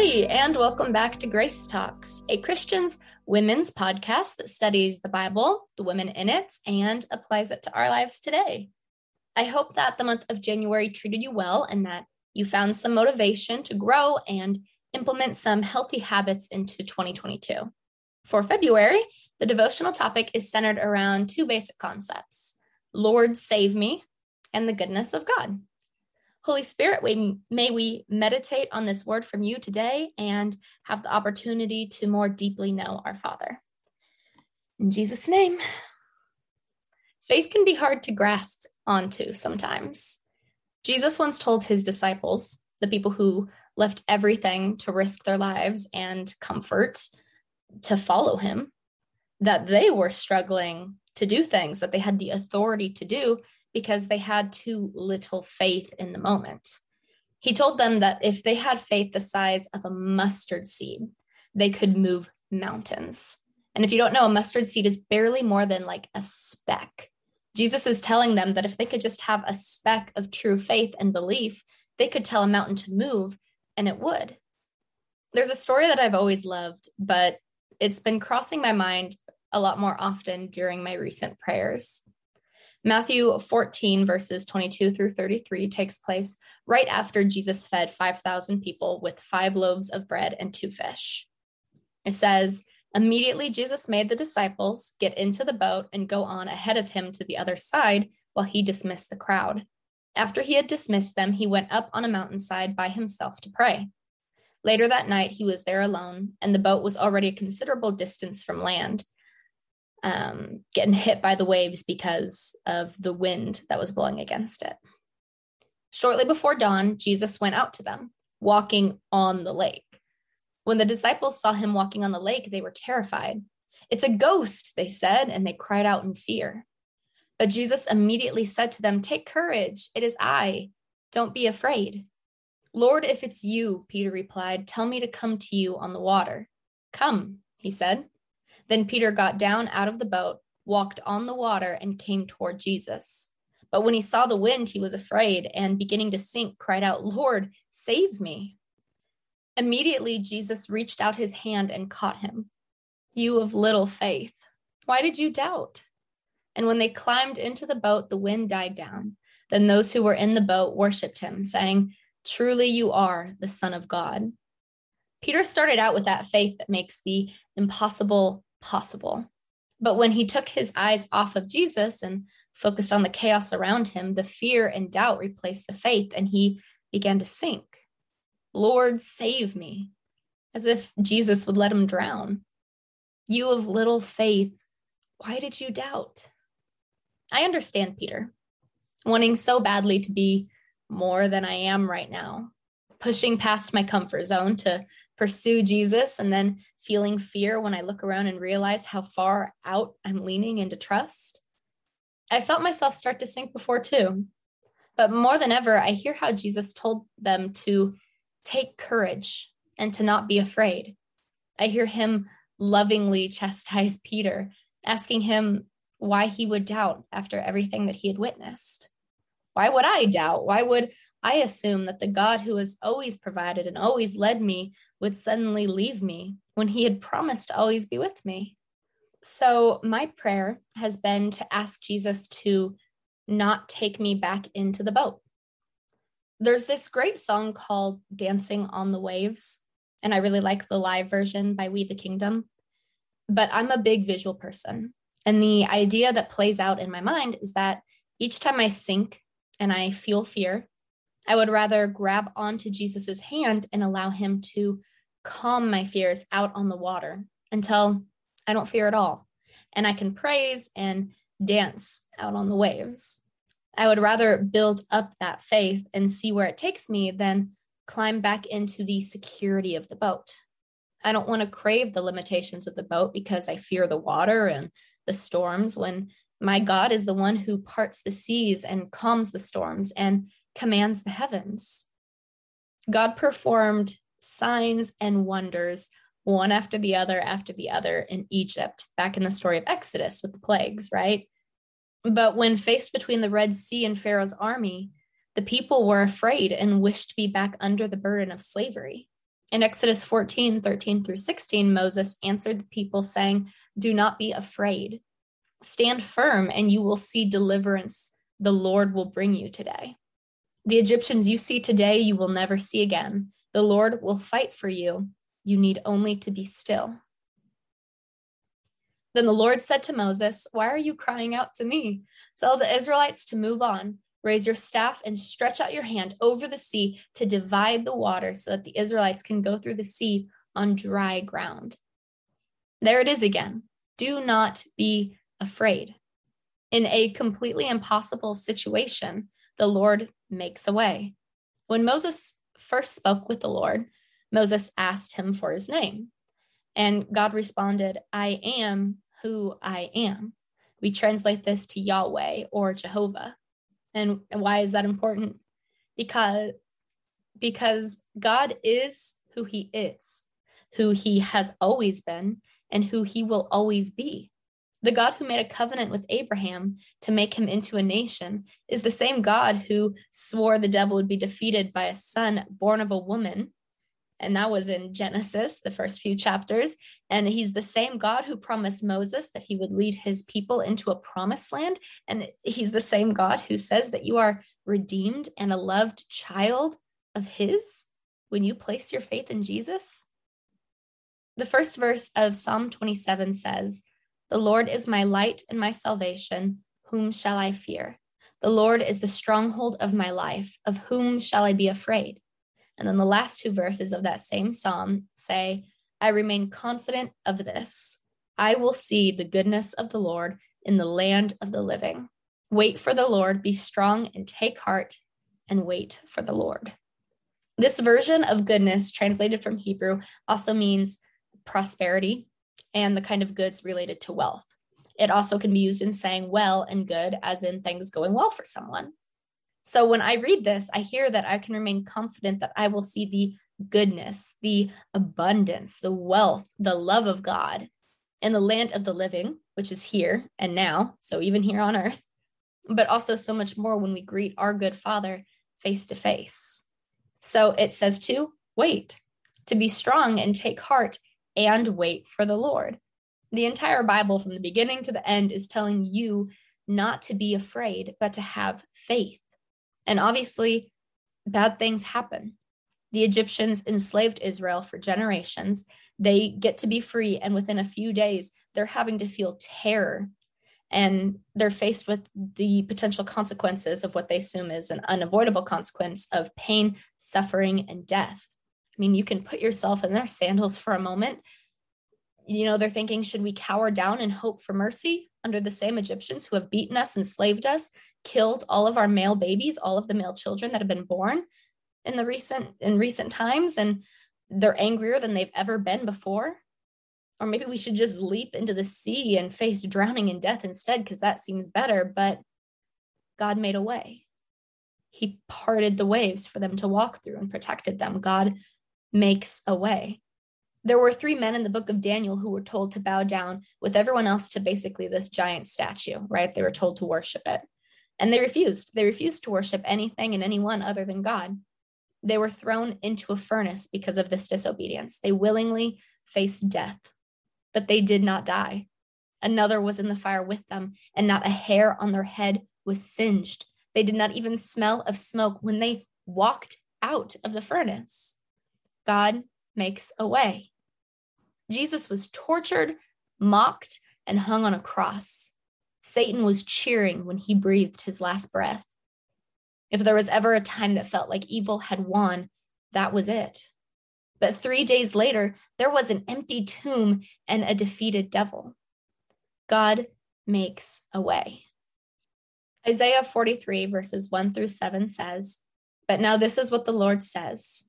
Hey, and welcome back to Grace Talks, a Christian's women's podcast that studies the Bible, the women in it, and applies it to our lives today. I hope that the month of January treated you well and that you found some motivation to grow and implement some healthy habits into 2022. For February, the devotional topic is centered around two basic concepts Lord, save me, and the goodness of God. Holy Spirit, we, may we meditate on this word from you today and have the opportunity to more deeply know our Father. In Jesus' name. Faith can be hard to grasp onto sometimes. Jesus once told his disciples, the people who left everything to risk their lives and comfort to follow him, that they were struggling to do things that they had the authority to do because they had too little faith in the moment. He told them that if they had faith the size of a mustard seed, they could move mountains. And if you don't know, a mustard seed is barely more than like a speck. Jesus is telling them that if they could just have a speck of true faith and belief, they could tell a mountain to move and it would. There's a story that I've always loved, but it's been crossing my mind a lot more often during my recent prayers. Matthew 14, verses 22 through 33, takes place right after Jesus fed 5,000 people with five loaves of bread and two fish. It says, Immediately Jesus made the disciples get into the boat and go on ahead of him to the other side while he dismissed the crowd. After he had dismissed them, he went up on a mountainside by himself to pray. Later that night, he was there alone, and the boat was already a considerable distance from land um, getting hit by the waves because of the wind that was blowing against it. Shortly before dawn, Jesus went out to them, walking on the lake. When the disciples saw him walking on the lake, they were terrified. It's a ghost, they said, and they cried out in fear. But Jesus immediately said to them, Take courage, it is I. Don't be afraid. Lord, if it's you, Peter replied, tell me to come to you on the water. Come, he said. Then Peter got down out of the boat, walked on the water, and came toward Jesus. But when he saw the wind, he was afraid and, beginning to sink, cried out, Lord, save me. Immediately, Jesus reached out his hand and caught him. You of little faith, why did you doubt? And when they climbed into the boat, the wind died down. Then those who were in the boat worshiped him, saying, Truly you are the Son of God. Peter started out with that faith that makes the impossible possible. But when he took his eyes off of Jesus and focused on the chaos around him, the fear and doubt replaced the faith, and he began to sink. Lord, save me, as if Jesus would let him drown. You of little faith, why did you doubt? I understand Peter, wanting so badly to be more than I am right now, pushing past my comfort zone to pursue Jesus and then feeling fear when I look around and realize how far out I'm leaning into trust. I felt myself start to sink before too. But more than ever, I hear how Jesus told them to take courage and to not be afraid. I hear him lovingly chastise Peter, asking him why he would doubt after everything that he had witnessed. Why would I doubt? Why would I assume that the God who has always provided and always led me would suddenly leave me when he had promised to always be with me. So, my prayer has been to ask Jesus to not take me back into the boat. There's this great song called Dancing on the Waves, and I really like the live version by We the Kingdom. But I'm a big visual person. And the idea that plays out in my mind is that each time I sink and I feel fear, I would rather grab onto Jesus's hand and allow him to calm my fears out on the water until I don't fear at all. And I can praise and dance out on the waves. I would rather build up that faith and see where it takes me than climb back into the security of the boat. I don't want to crave the limitations of the boat because I fear the water and the storms when my God is the one who parts the seas and calms the storms and commands the heavens. God performed signs and wonders one after the other after the other in Egypt, back in the story of Exodus with the plagues, right? But when faced between the Red Sea and Pharaoh's army, the people were afraid and wished to be back under the burden of slavery. In Exodus 14, 13 through 16, Moses answered the people, saying, Do not be afraid. Stand firm, and you will see deliverance the Lord will bring you today. The Egyptians you see today, you will never see again. The Lord will fight for you. You need only to be still. Then the Lord said to Moses, Why are you crying out to me? Tell the Israelites to move on. Raise your staff and stretch out your hand over the sea to divide the water so that the Israelites can go through the sea on dry ground. There it is again. Do not be afraid. In a completely impossible situation, the Lord makes a way. When Moses first spoke with the Lord, Moses asked him for his name. And God responded, I am who I am. We translate this to Yahweh or Jehovah. And why is that important? Because because God is who he is, who he has always been, and who he will always be. The God who made a covenant with Abraham to make him into a nation is the same God who swore the devil would be defeated by a son born of a woman. And that was in Genesis, the first few chapters. And he's the same God who promised Moses that he would lead his people into a promised land. And he's the same God who says that you are redeemed and a loved child of his when you place your faith in Jesus. The first verse of Psalm 27 says, the Lord is my light and my salvation. Whom shall I fear? The Lord is the stronghold of my life. Of whom shall I be afraid? And then the last two verses of that same psalm say, I remain confident of this. I will see the goodness of the Lord in the land of the living. Wait for the Lord, be strong and take heart, and wait for the Lord. This version of goodness, translated from Hebrew, also means prosperity, and the kind of goods related to wealth. It also can be used in saying well and good, as in things going well for someone. So when I read this, I hear that I can remain confident that I will see the goodness, the abundance, the wealth, the love of God in the land of the living, which is here and now. So even here on earth, but also so much more when we greet our good Father face to face. So it says to wait, to be strong and take heart and wait for the Lord. The entire Bible, from the beginning to the end, is telling you not to be afraid, but to have faith. And obviously, bad things happen. The Egyptians enslaved Israel for generations. They get to be free, and within a few days, they're having to feel terror and they're faced with the potential consequences of what they assume is an unavoidable consequence of pain, suffering, and death. I mean, you can put yourself in their sandals for a moment. You know, they're thinking, should we cower down and hope for mercy under the same Egyptians who have beaten us, enslaved us, killed all of our male babies, all of the male children that have been born in the recent in recent times, and they're angrier than they've ever been before? Or maybe we should just leap into the sea and face drowning in death instead, because that seems better. But God made a way. He parted the waves for them to walk through and protected them. God makes a way. There were three men in the book of Daniel who were told to bow down with everyone else to basically this giant statue, right? They were told to worship it. And they refused. They refused to worship anything and anyone other than God. They were thrown into a furnace because of this disobedience. They willingly faced death, but they did not die. Another was in the fire with them, and not a hair on their head was singed. They did not even smell of smoke when they walked out of the furnace. God makes a way. Jesus was tortured, mocked, and hung on a cross. Satan was cheering when he breathed his last breath. If there was ever a time that felt like evil had won, that was it. But three days later, there was an empty tomb and a defeated devil. God makes a way. Isaiah 43, verses 1 through 7 says, But now this is what the Lord says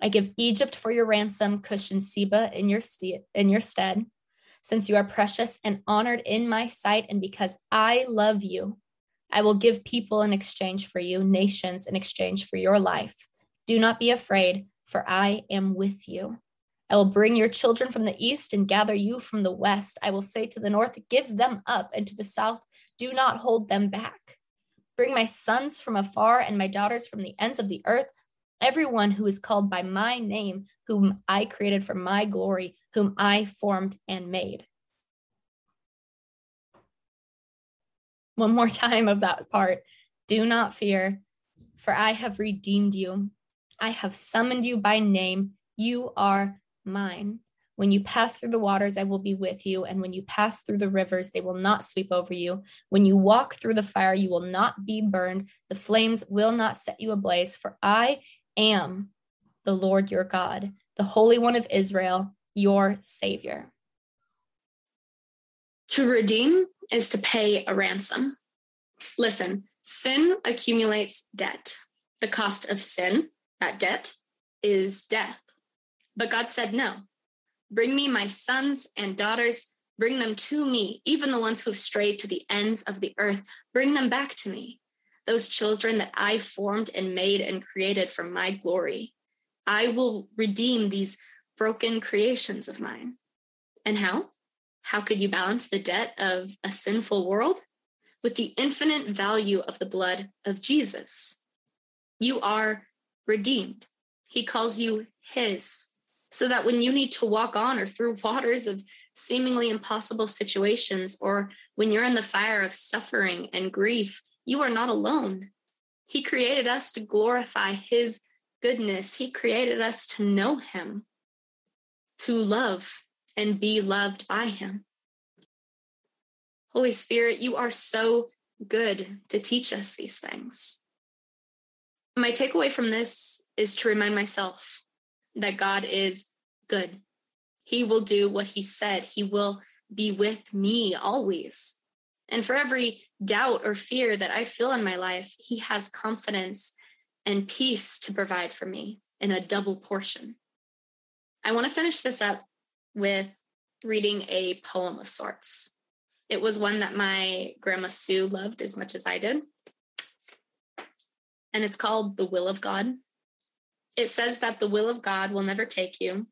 I give Egypt for your ransom, Cush and Seba in your, st- in your stead. since you are precious and honored in my sight, and because I love you. I will give people in exchange for you, nations in exchange for your life. Do not be afraid, for I am with you. I will bring your children from the east and gather you from the west. I will say to the north, Give them up, and to the south, Do not hold them back. Bring my sons from afar and my daughters from the ends of the earth, everyone who is called by my name, whom I created for my glory, whom I formed and made. One more time of that part. Do not fear, for I have redeemed you. I have summoned you by name. You are mine. When you pass through the waters, I will be with you. And when you pass through the rivers, they will not sweep over you. When you walk through the fire, you will not be burned. The flames will not set you ablaze, for I am the Lord your God, the Holy One of Israel, your Savior. To redeem is to pay a ransom. Listen, sin accumulates debt. The cost of sin, that debt, is death. But God said, No, bring me my sons and daughters, bring them to me, even the ones who have strayed to the ends of the earth, bring them back to me. Those children that I formed and made and created for my glory. I will redeem these broken creations of mine. And how? How could you balance the debt of a sinful world? With the infinite value of the blood of Jesus. You are redeemed. He calls you his so that when you need to walk on or through waters of seemingly impossible situations, or when you're in the fire of suffering and grief, you are not alone. He created us to glorify His goodness, He created us to know Him, to love and be loved by Him. Holy Spirit, you are so good to teach us these things. My takeaway from this is to remind myself that God is good. He will do what he said. He will be with me always. And for every doubt or fear that I feel in my life, he has confidence and peace to provide for me in a double portion. I want to finish this up with reading a poem of sorts. It was one that my grandma Sue loved as much as I did. And it's called The Will of God it says that the will of God will never take you,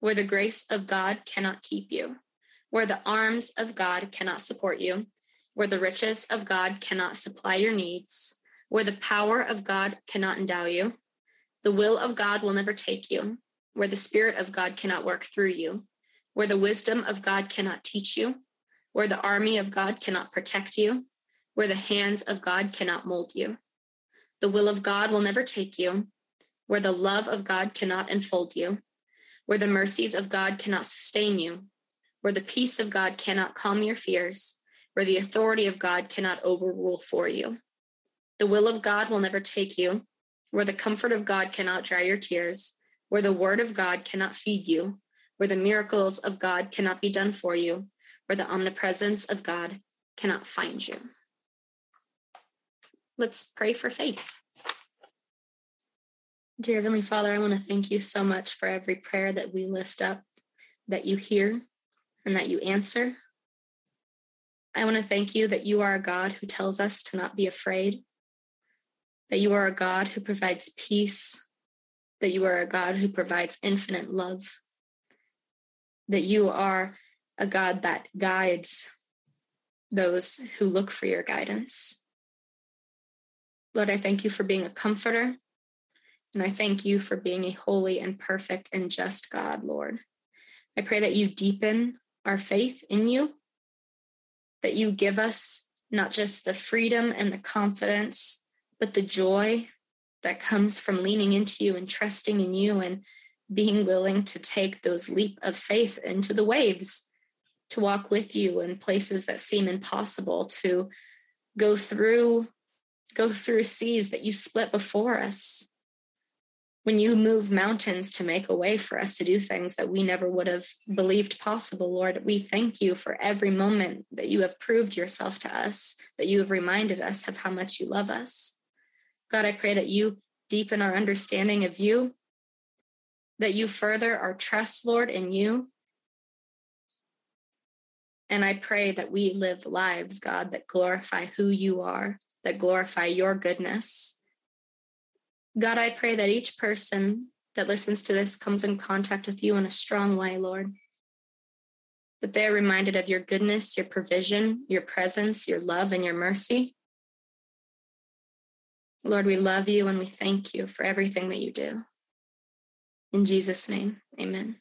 where the grace of God cannot keep you, where the arms of God cannot support you, where the riches of God cannot supply your needs, where the power of God cannot endow you. The will of God will never take you, where the Spirit of God cannot work through you, where the wisdom of God cannot teach you, where the army of God cannot protect you, where the hands of God cannot mold you. The will of God will never take you, where the love of God cannot enfold you, where the mercies of God cannot sustain you, where the peace of God cannot calm your fears, where the authority of God cannot overrule for you. The will of God will never take you, where the comfort of God cannot dry your tears, where the word of God cannot feed you, where the miracles of God cannot be done for you, where the omnipresence of God cannot find you. Let's pray for faith. Dear Heavenly Father, I want to thank you so much for every prayer that we lift up, that you hear, and that you answer. I want to thank you that you are a God who tells us to not be afraid, that you are a God who provides peace, that you are a God who provides infinite love, that you are a God that guides those who look for your guidance. Lord, I thank you for being a comforter and I thank you for being a holy and perfect and just God, Lord. I pray that you deepen our faith in you, that you give us not just the freedom and the confidence, but the joy that comes from leaning into you and trusting in you and being willing to take those leap of faith into the waves, to walk with you in places that seem impossible, to go through go through seas that you split before us when you move mountains to make a way for us to do things that we never would have believed possible, Lord, we thank you for every moment that you have proved yourself to us, that you have reminded us of how much you love us. God, I pray that you deepen our understanding of you, that you further our trust, Lord, in you, And I pray that we live lives, God, that glorify who you are, that glorify your goodness. God, I pray that each person that listens to this comes in contact with you in a strong way, Lord. That they are reminded of your goodness, your provision, your presence, your love, and your mercy. Lord, we love you and we thank you for everything that you do. In Jesus' name, amen.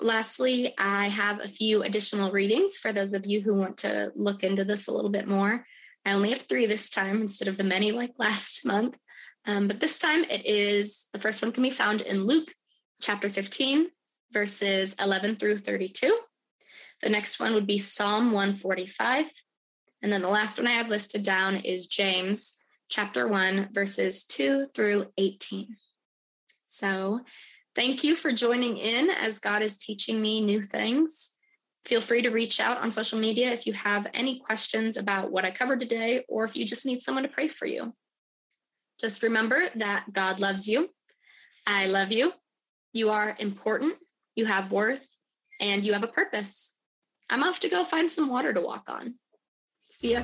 Lastly, I have a few additional readings for those of you who want to look into this a little bit more. I only have three this time instead of the many like last month. Um, but this time it is the first one can be found in Luke chapter 15, verses 11 through 32. The next one would be Psalm 145. And then the last one I have listed down is James chapter 1, verses 2 through 18. So Thank you for joining in as God is teaching me new things. Feel free to reach out on social media if you have any questions about what I covered today, or if you just need someone to pray for you. Just remember that God loves you. I love you. You are important. You have worth and you have a purpose. I'm off to go find some water to walk on. See ya.